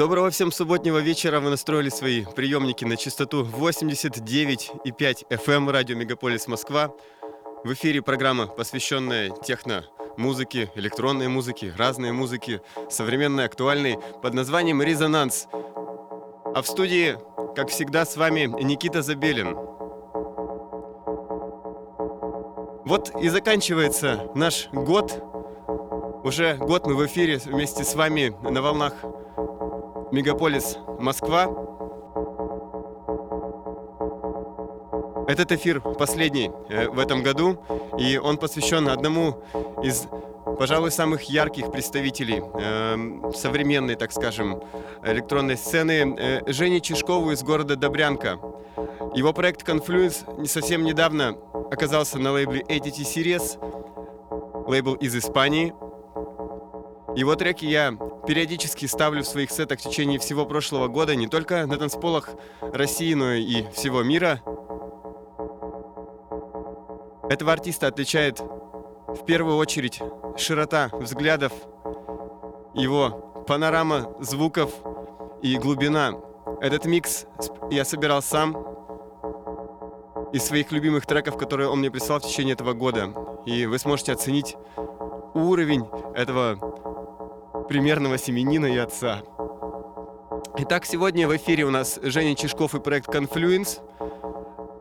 Доброго всем субботнего вечера. Вы настроили свои приемники на частоту 89,5 FM эм радио Мегаполис Москва. В эфире программа, посвященная техно-музыке, электронной музыке, разной музыке, современной, актуальной, под названием «Резонанс». А в студии, как всегда, с вами Никита Забелин. Вот и заканчивается наш год. Уже год мы в эфире вместе с вами на волнах Мегаполис Москва. Этот эфир последний э, в этом году, и он посвящен одному из, пожалуй, самых ярких представителей э, современной, так скажем, электронной сцены, э, Жене Чешкову из города Добрянка. Его проект Confluence совсем недавно оказался на лейбле ATT Series, лейбл из Испании. Его треки я периодически ставлю в своих сетах в течение всего прошлого года не только на танцполах России, но и всего мира. Этого артиста отличает в первую очередь широта взглядов, его панорама звуков и глубина. Этот микс я собирал сам из своих любимых треков, которые он мне прислал в течение этого года. И вы сможете оценить уровень этого примерного семенина и отца. Итак, сегодня в эфире у нас Женя Чешков и проект Confluence.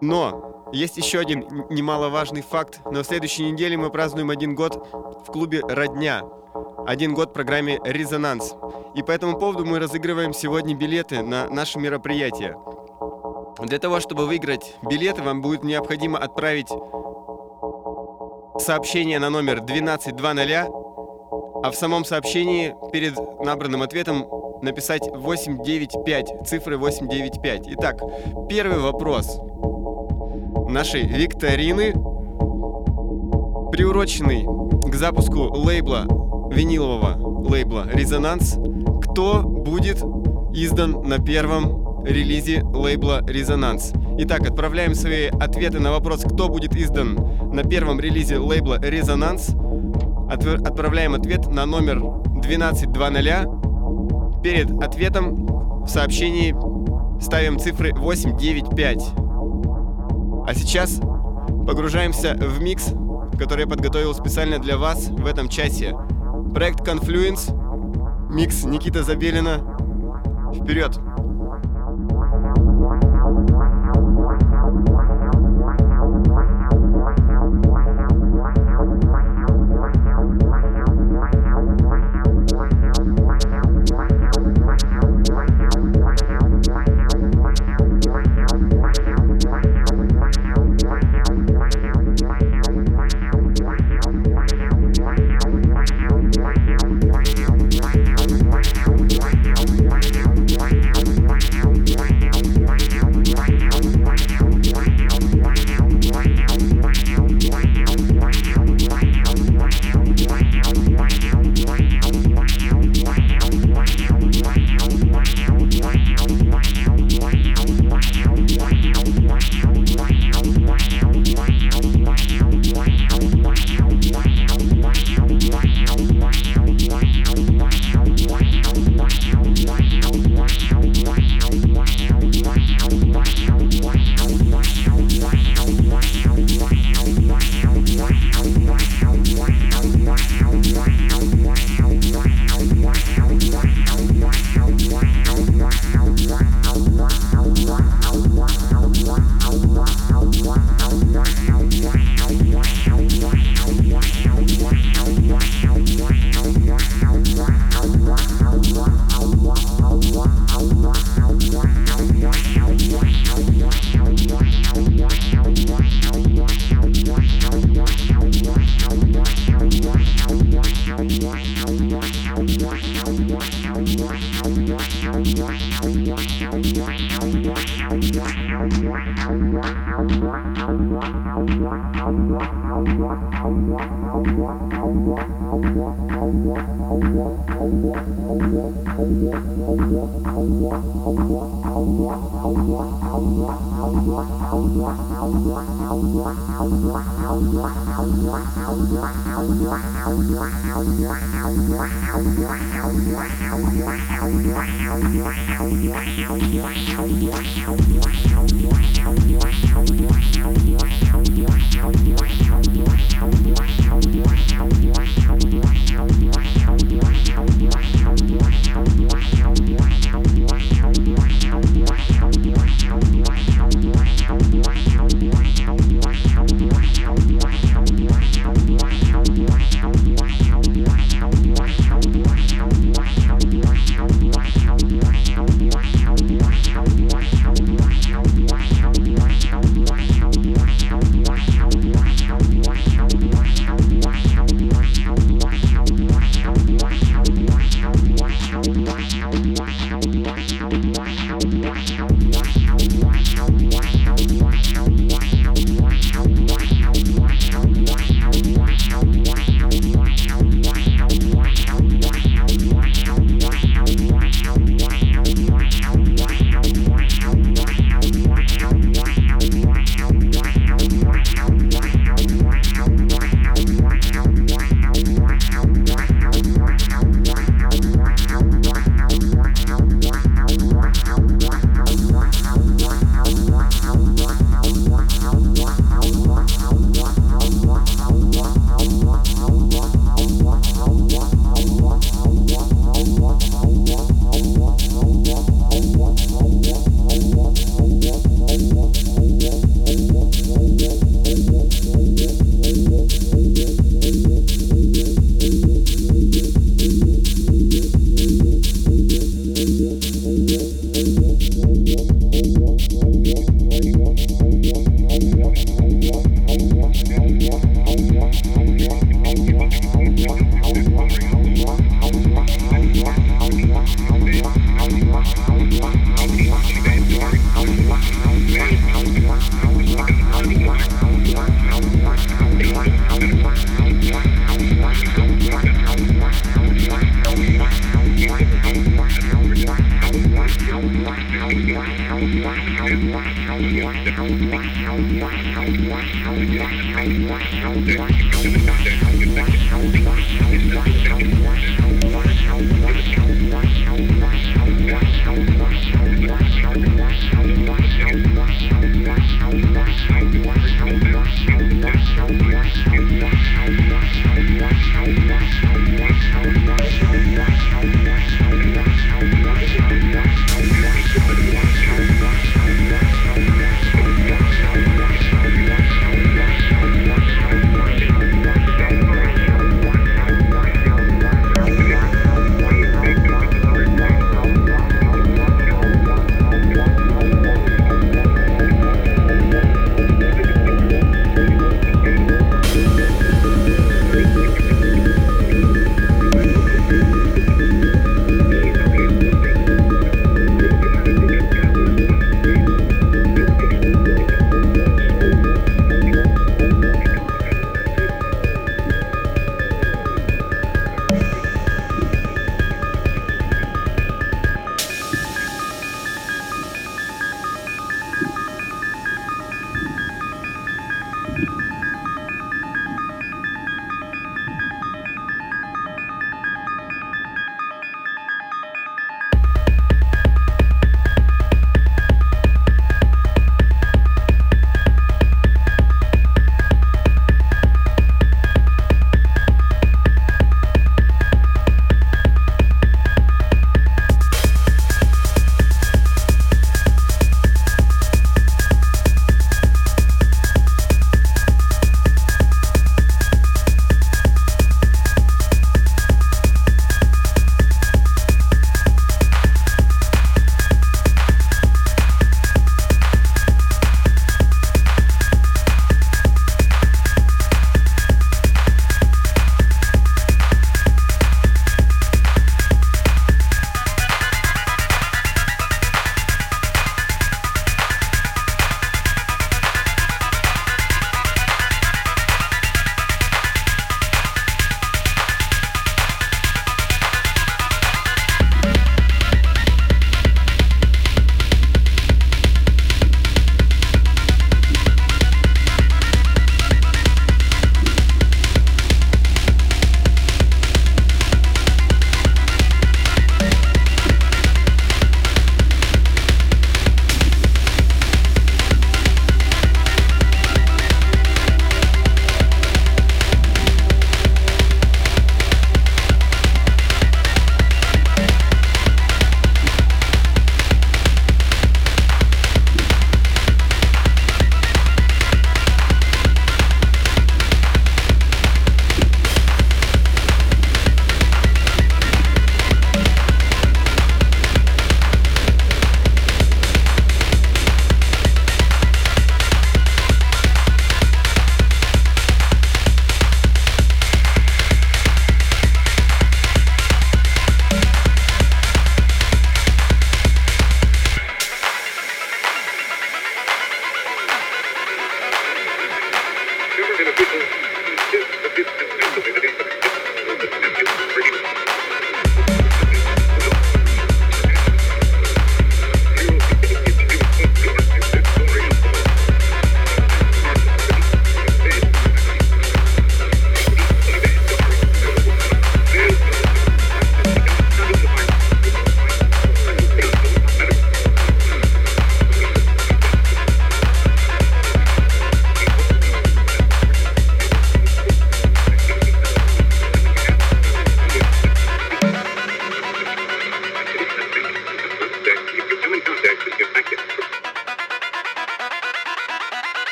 Но есть еще один немаловажный факт. На следующей неделе мы празднуем один год в клубе «Родня». Один год программе «Резонанс». И по этому поводу мы разыгрываем сегодня билеты на наше мероприятие. Для того, чтобы выиграть билеты, вам будет необходимо отправить сообщение на номер 1220 а в самом сообщении перед набранным ответом написать 895, цифры 895. Итак, первый вопрос нашей викторины, приуроченный к запуску лейбла, винилового лейбла «Резонанс», кто будет издан на первом релизе лейбла «Резонанс». Итак, отправляем свои ответы на вопрос, кто будет издан на первом релизе лейбла «Резонанс» отправляем ответ на номер 1220. Перед ответом в сообщении ставим цифры 895. А сейчас погружаемся в микс, который я подготовил специально для вас в этом часе. Проект Confluence, микс Никита Забелина. Вперед!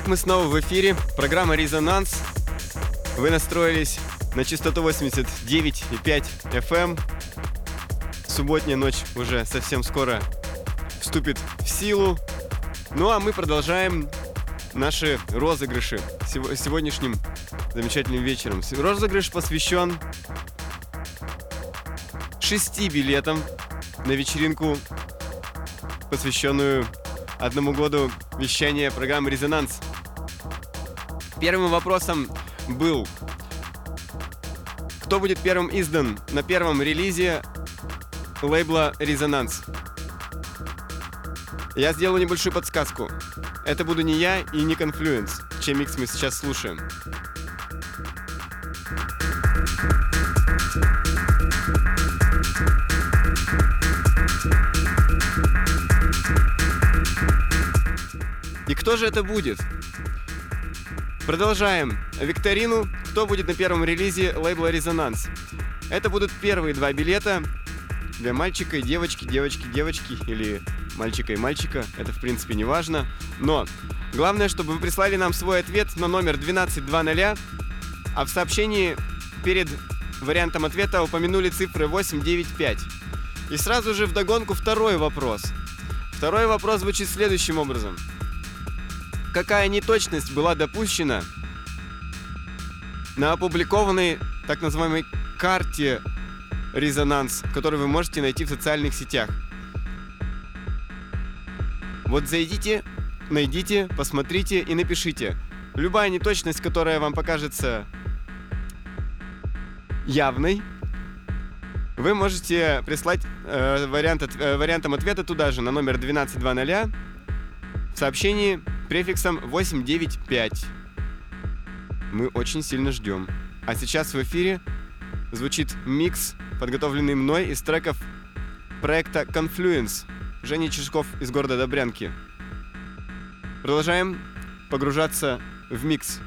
Итак, мы снова в эфире. Программа «Резонанс». Вы настроились на частоту 89,5 FM. Субботняя ночь уже совсем скоро вступит в силу. Ну а мы продолжаем наши розыгрыши сегодняшним замечательным вечером. Розыгрыш посвящен шести билетам на вечеринку, посвященную одному году вещания программы «Резонанс». Первым вопросом был, кто будет первым издан на первом релизе лейбла «Резонанс». Я сделаю небольшую подсказку. Это буду не я и не Confluence, чей микс мы сейчас слушаем. И кто же это будет? Продолжаем викторину. Кто будет на первом релизе лейбла «Резонанс»? Это будут первые два билета для мальчика и девочки, девочки, девочки или мальчика и мальчика. Это, в принципе, не важно. Но главное, чтобы вы прислали нам свой ответ на номер 1220, а в сообщении перед вариантом ответа упомянули цифры 895. И сразу же вдогонку второй вопрос. Второй вопрос звучит следующим образом – какая неточность была допущена на опубликованной так называемой карте резонанс, которую вы можете найти в социальных сетях. Вот зайдите, найдите, посмотрите и напишите. Любая неточность, которая вам покажется явной, вы можете прислать э, вариант, э, вариантом ответа туда же на номер 1220 в сообщении префиксом 895. Мы очень сильно ждем. А сейчас в эфире звучит микс, подготовленный мной из треков проекта Confluence. Женя Чешков из города Добрянки. Продолжаем погружаться в микс.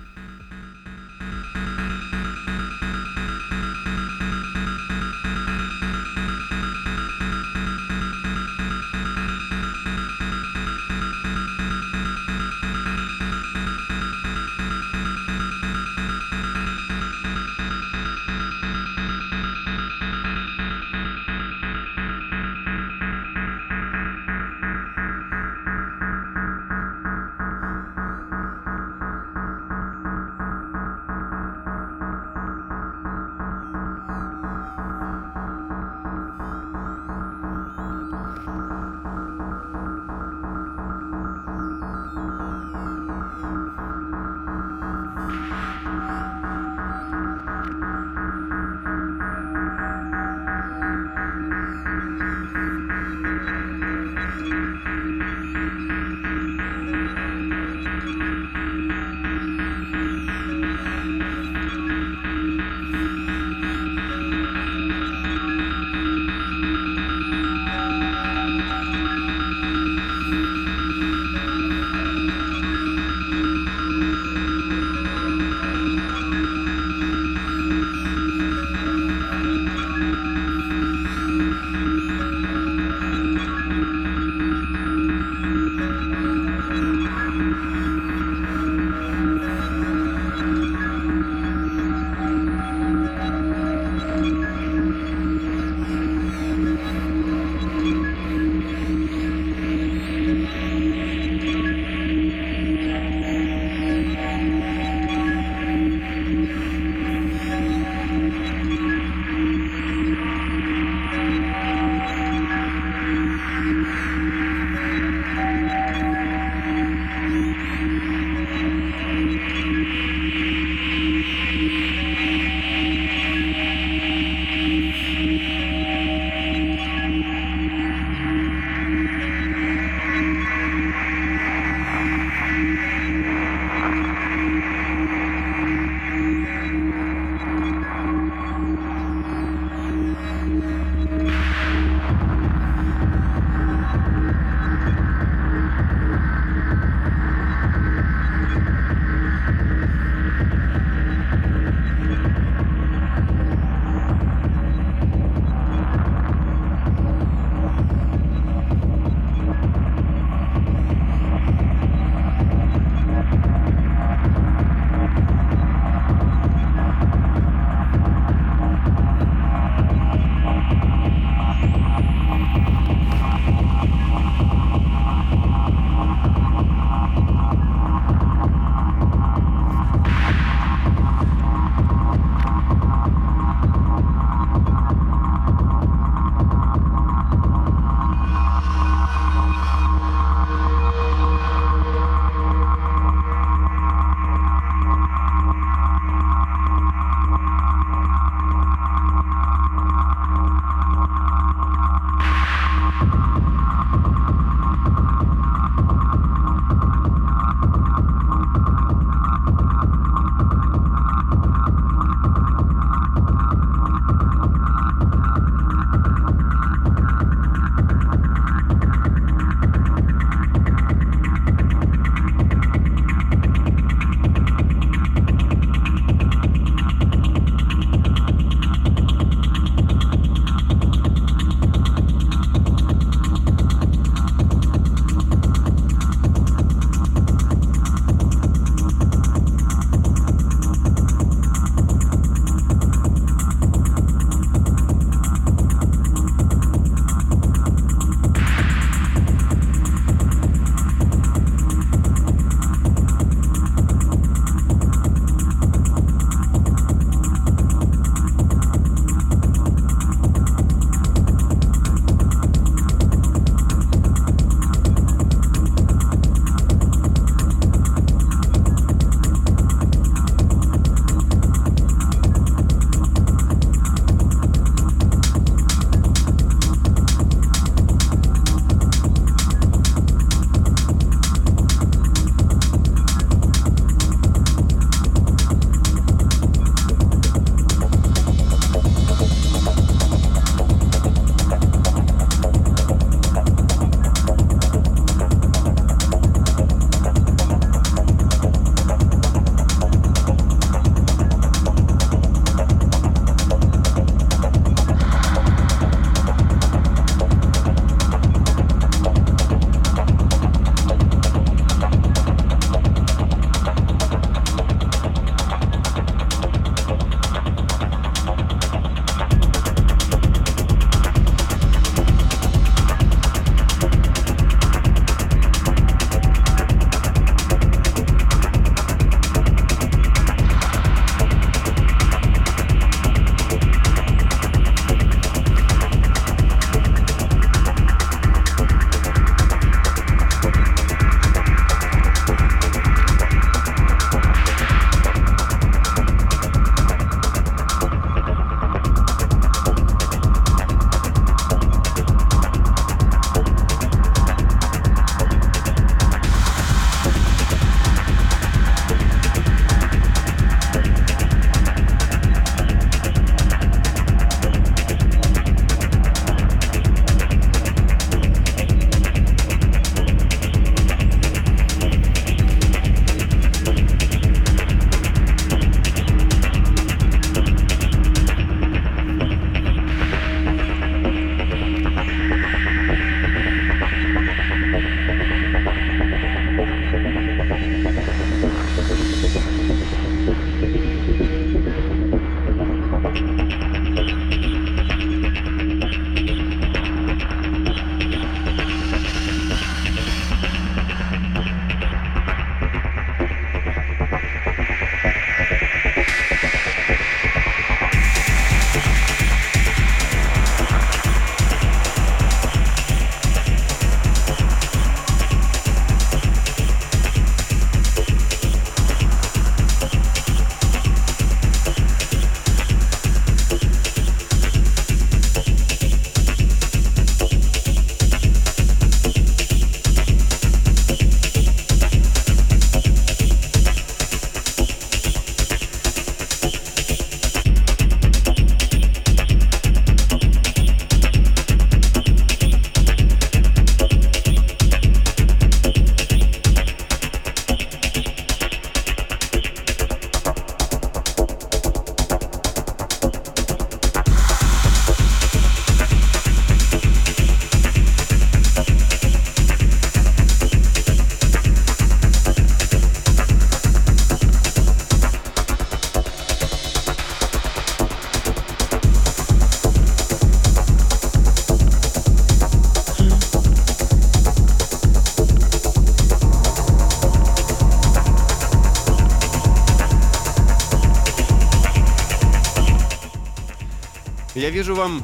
Вижу вам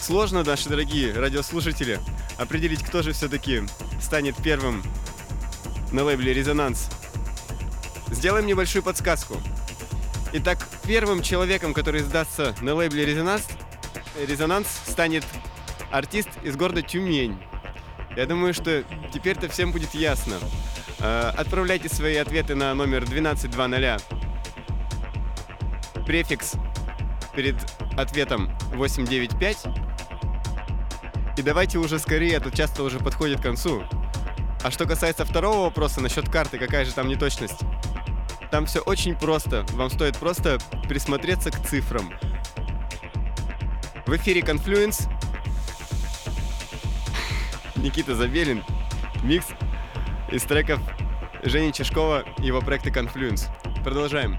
сложно, наши дорогие радиослушатели, определить, кто же все-таки станет первым на лейбле «Резонанс». Сделаем небольшую подсказку. Итак, первым человеком, который сдастся на лейбле «Резонанс», «Резонанс» станет артист из города Тюмень. Я думаю, что теперь-то всем будет ясно. Э, отправляйте свои ответы на номер 1220. Префикс перед ответом 895. И давайте уже скорее, а то часто уже подходит к концу. А что касается второго вопроса насчет карты, какая же там неточность? Там все очень просто. Вам стоит просто присмотреться к цифрам. В эфире Confluence. Никита Забелин. Микс из треков Жени Чешкова и его проекта Confluence. Продолжаем.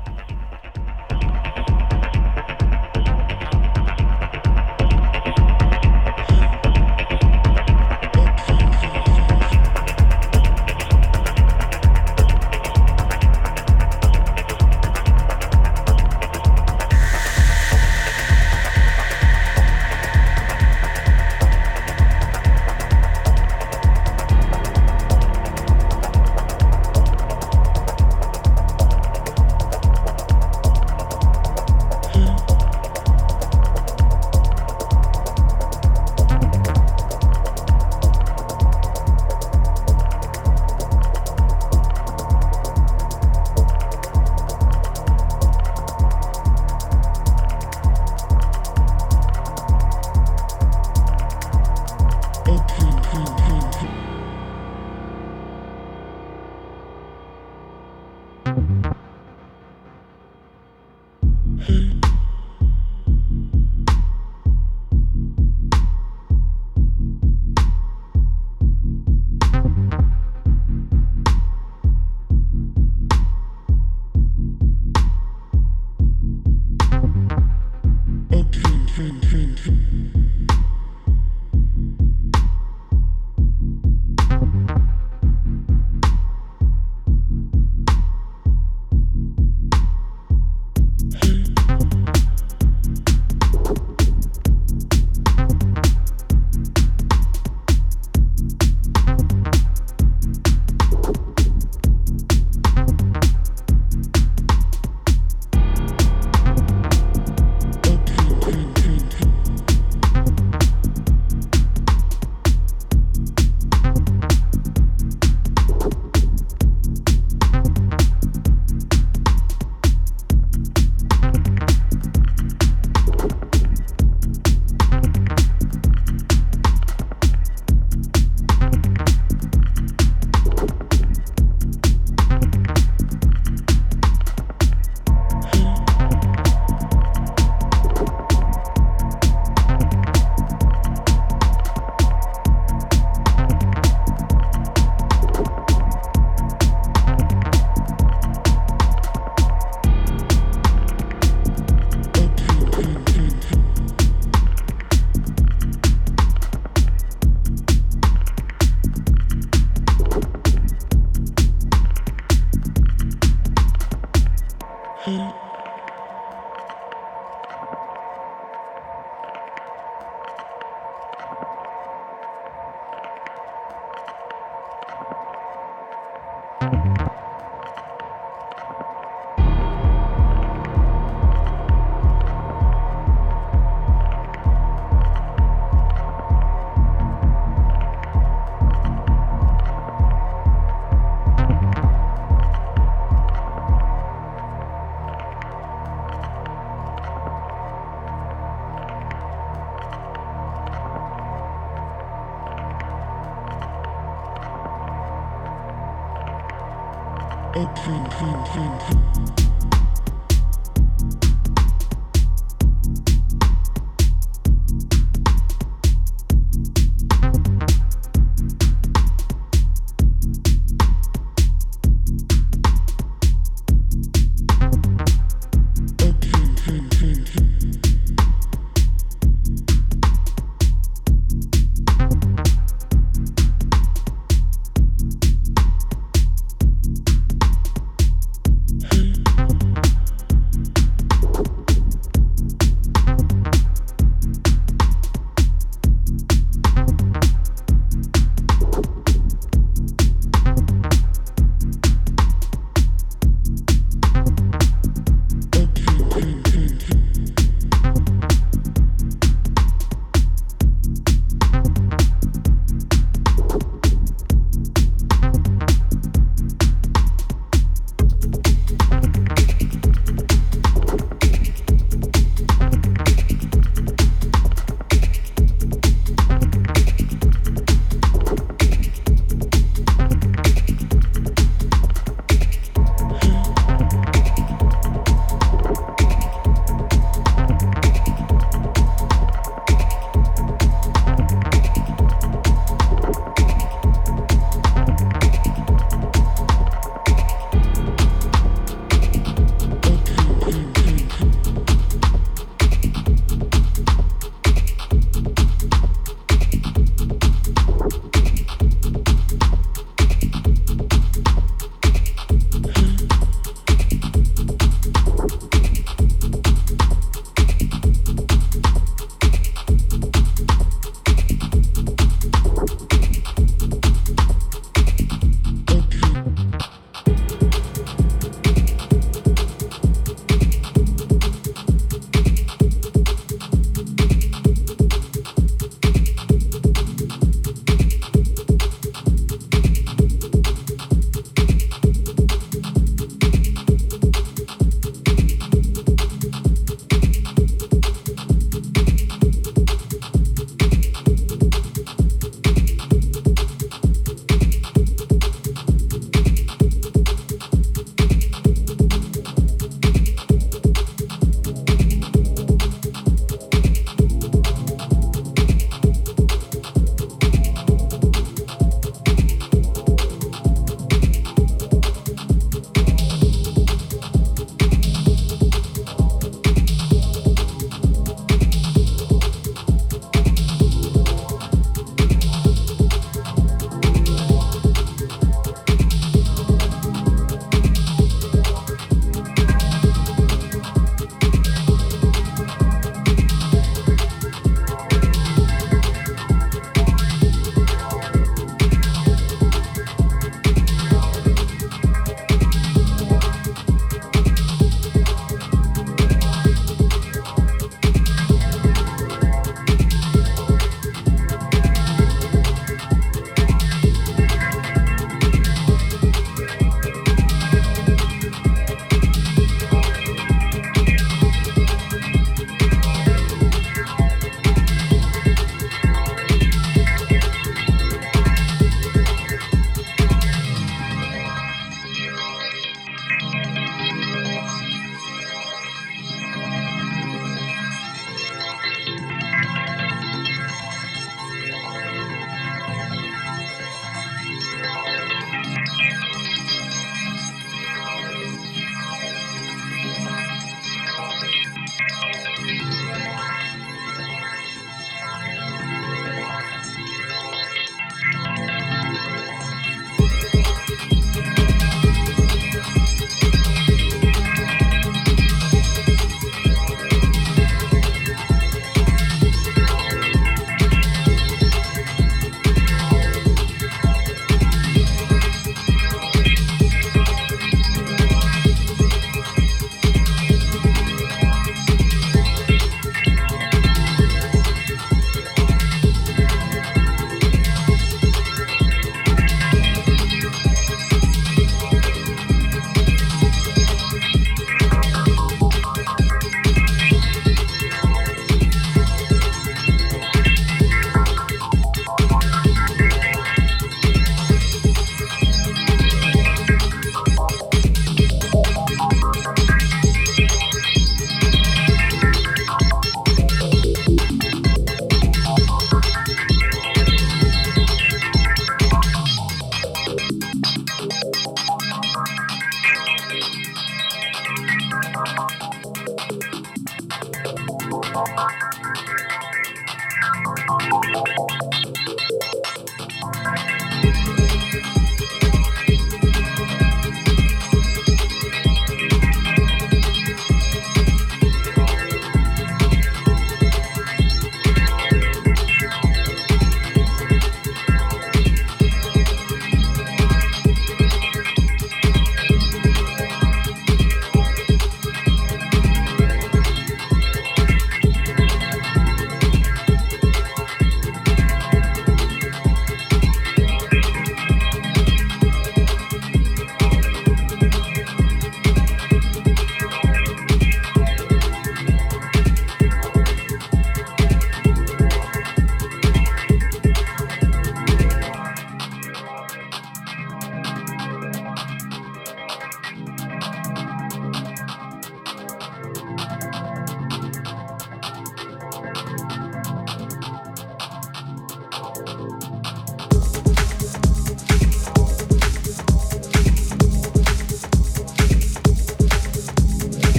Hmm.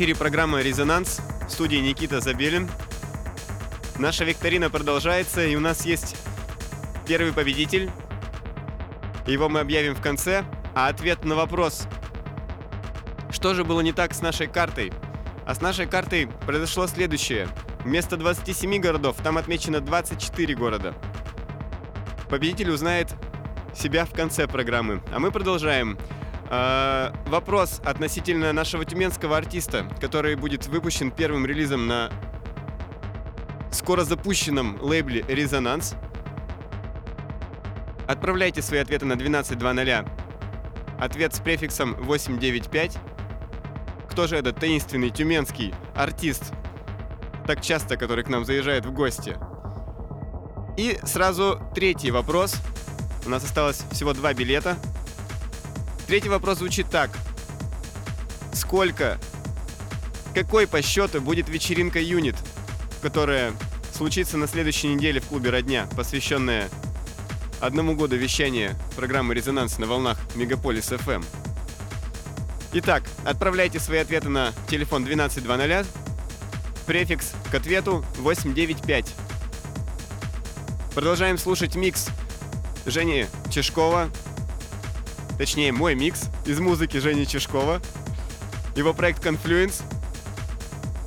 Эфире программа «Резонанс» в студии Никита Забелин. Наша викторина продолжается, и у нас есть первый победитель. Его мы объявим в конце. А ответ на вопрос, что же было не так с нашей картой? А с нашей картой произошло следующее. Вместо 27 городов там отмечено 24 города. Победитель узнает себя в конце программы. А мы продолжаем. Э, вопрос относительно нашего тюменского артиста, который будет выпущен первым релизом на скоро запущенном лейбле «Резонанс». Отправляйте свои ответы на 1220. Ответ с префиксом 895. Кто же этот таинственный тюменский артист, так часто который к нам заезжает в гости? И сразу третий вопрос. У нас осталось всего два билета – Третий вопрос звучит так. Сколько, какой по счету будет вечеринка «Юнит», которая случится на следующей неделе в клубе «Родня», посвященная одному году вещания программы «Резонанс» на волнах Мегаполис FM. Итак, отправляйте свои ответы на телефон 1220, префикс к ответу 895. Продолжаем слушать микс Жени Чешкова точнее мой микс из музыки Жени Чешкова, его проект Confluence.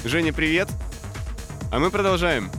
Женя, привет! А мы продолжаем.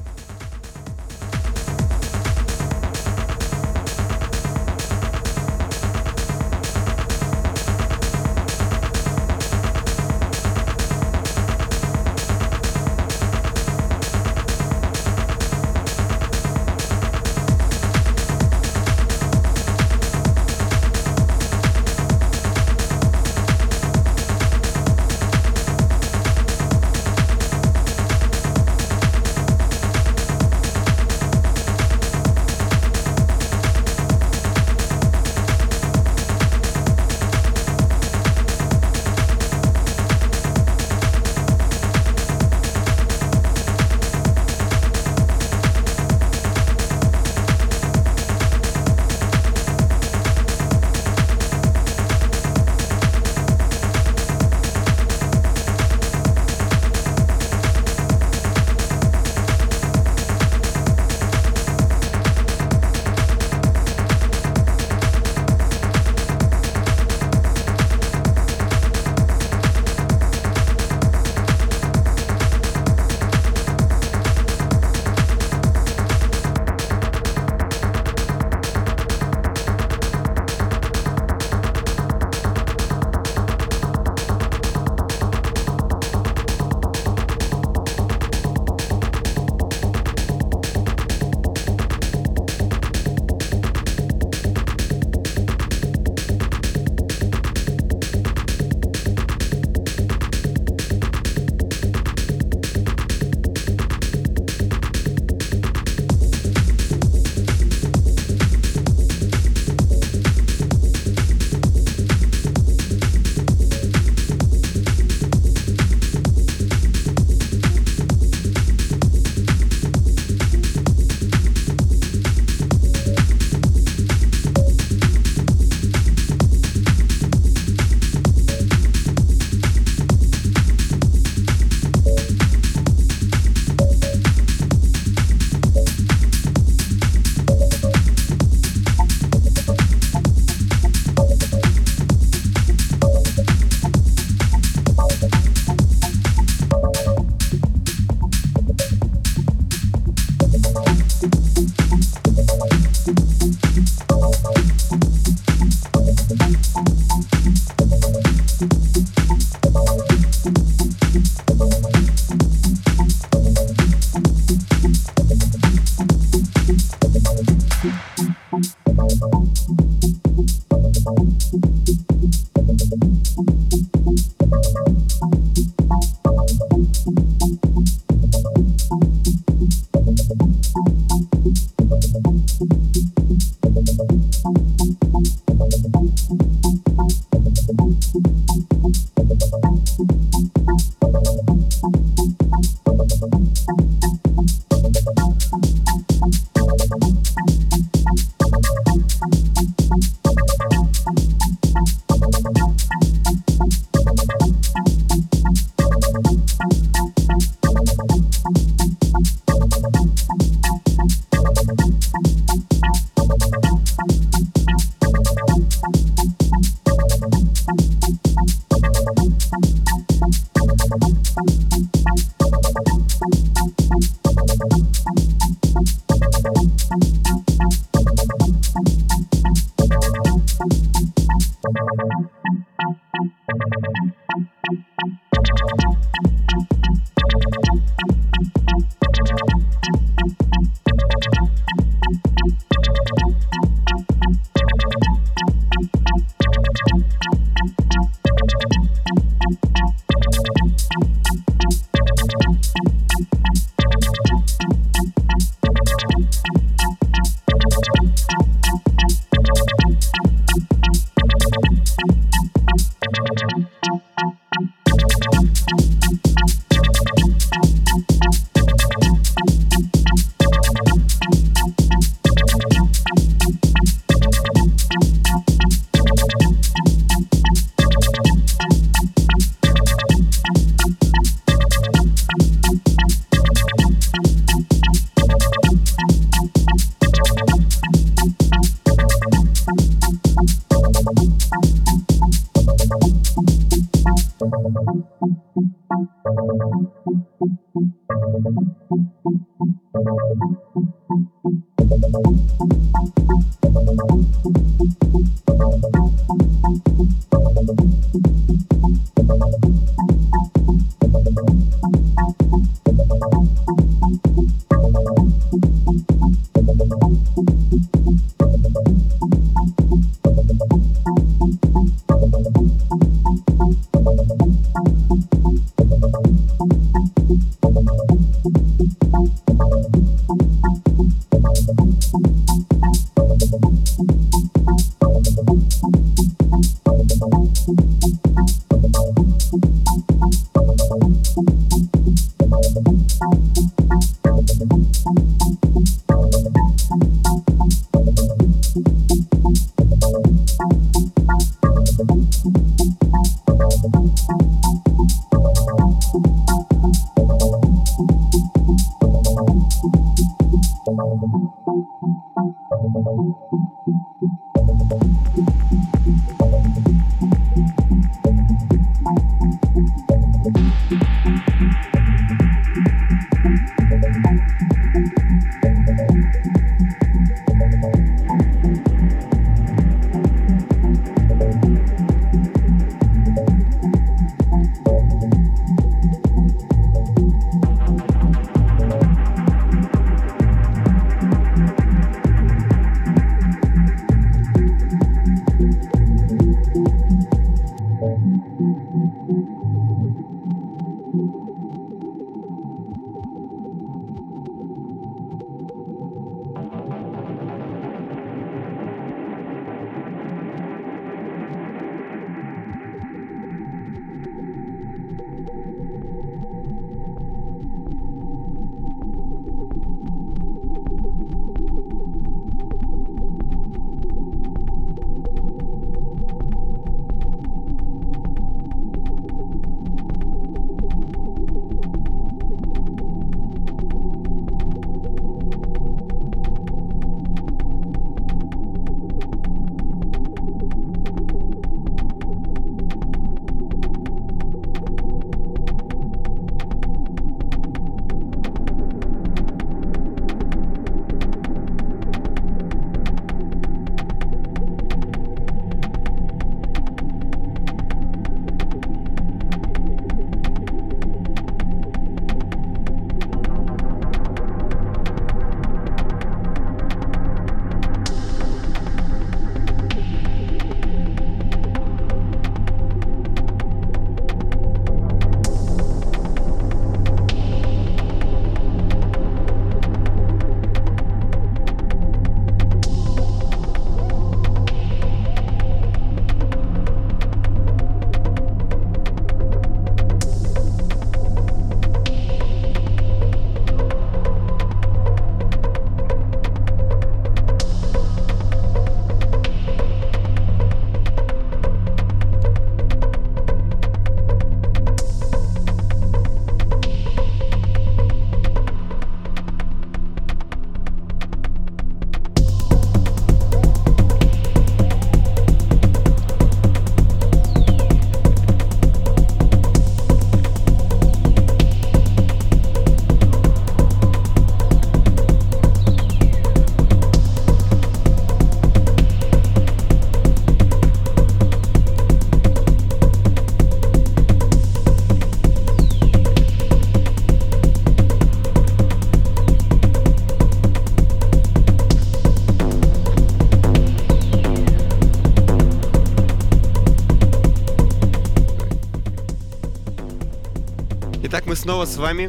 Снова с вами.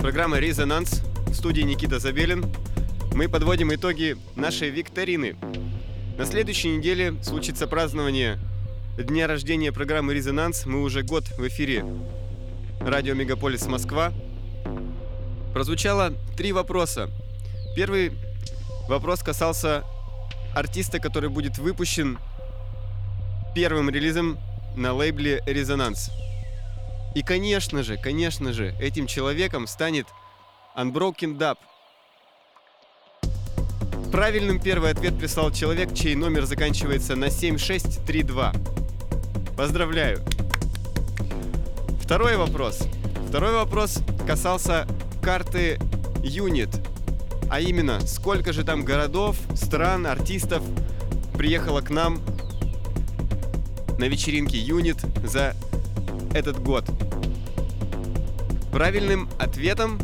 Программа «Резонанс» в студии Никита Забелин. Мы подводим итоги нашей викторины. На следующей неделе случится празднование дня рождения программы «Резонанс». Мы уже год в эфире радио «Мегаполис Москва». Прозвучало три вопроса. Первый вопрос касался артиста, который будет выпущен первым релизом на лейбле «Резонанс». И, конечно же, конечно же, этим человеком станет Unbroken Dub. Правильным первый ответ прислал человек, чей номер заканчивается на 7632. Поздравляю! Второй вопрос. Второй вопрос касался карты Unit. А именно, сколько же там городов, стран, артистов приехало к нам на вечеринке Unit за этот год. Правильным ответом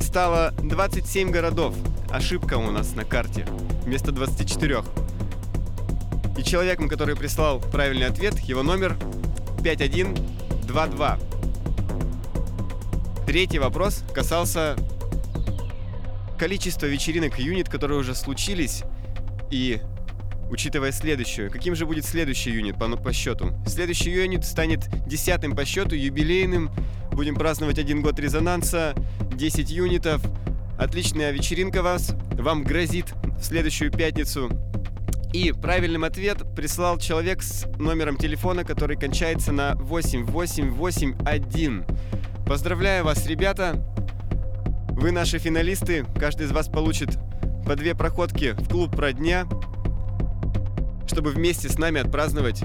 стало 27 городов. Ошибка у нас на карте вместо 24. И человеком, который прислал правильный ответ, его номер 5122. Третий вопрос касался количества вечеринок юнит, которые уже случились, и учитывая следующую. Каким же будет следующий юнит по, по счету? Следующий юнит станет десятым по счету, юбилейным. Будем праздновать один год резонанса, 10 юнитов. Отличная вечеринка вас, вам грозит в следующую пятницу. И правильным ответ прислал человек с номером телефона, который кончается на 8881. Поздравляю вас, ребята! Вы наши финалисты. Каждый из вас получит по две проходки в клуб про дня чтобы вместе с нами отпраздновать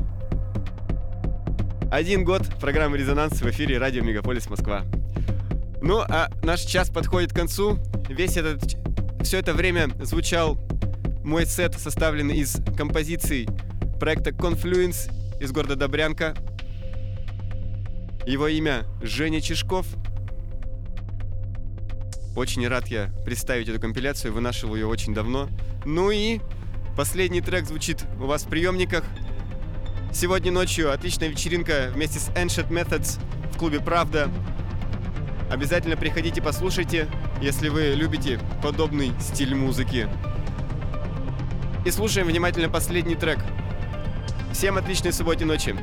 один год программы «Резонанс» в эфире радио «Мегаполис Москва». Ну, а наш час подходит к концу. Весь этот... Все это время звучал мой сет, составленный из композиций проекта Confluence из города Добрянка. Его имя Женя Чешков. Очень рад я представить эту компиляцию, вынашивал ее очень давно. Ну и Последний трек звучит у вас в приемниках. Сегодня ночью отличная вечеринка вместе с Ancient Methods в клубе «Правда». Обязательно приходите, послушайте, если вы любите подобный стиль музыки. И слушаем внимательно последний трек. Всем отличной субботней ночи.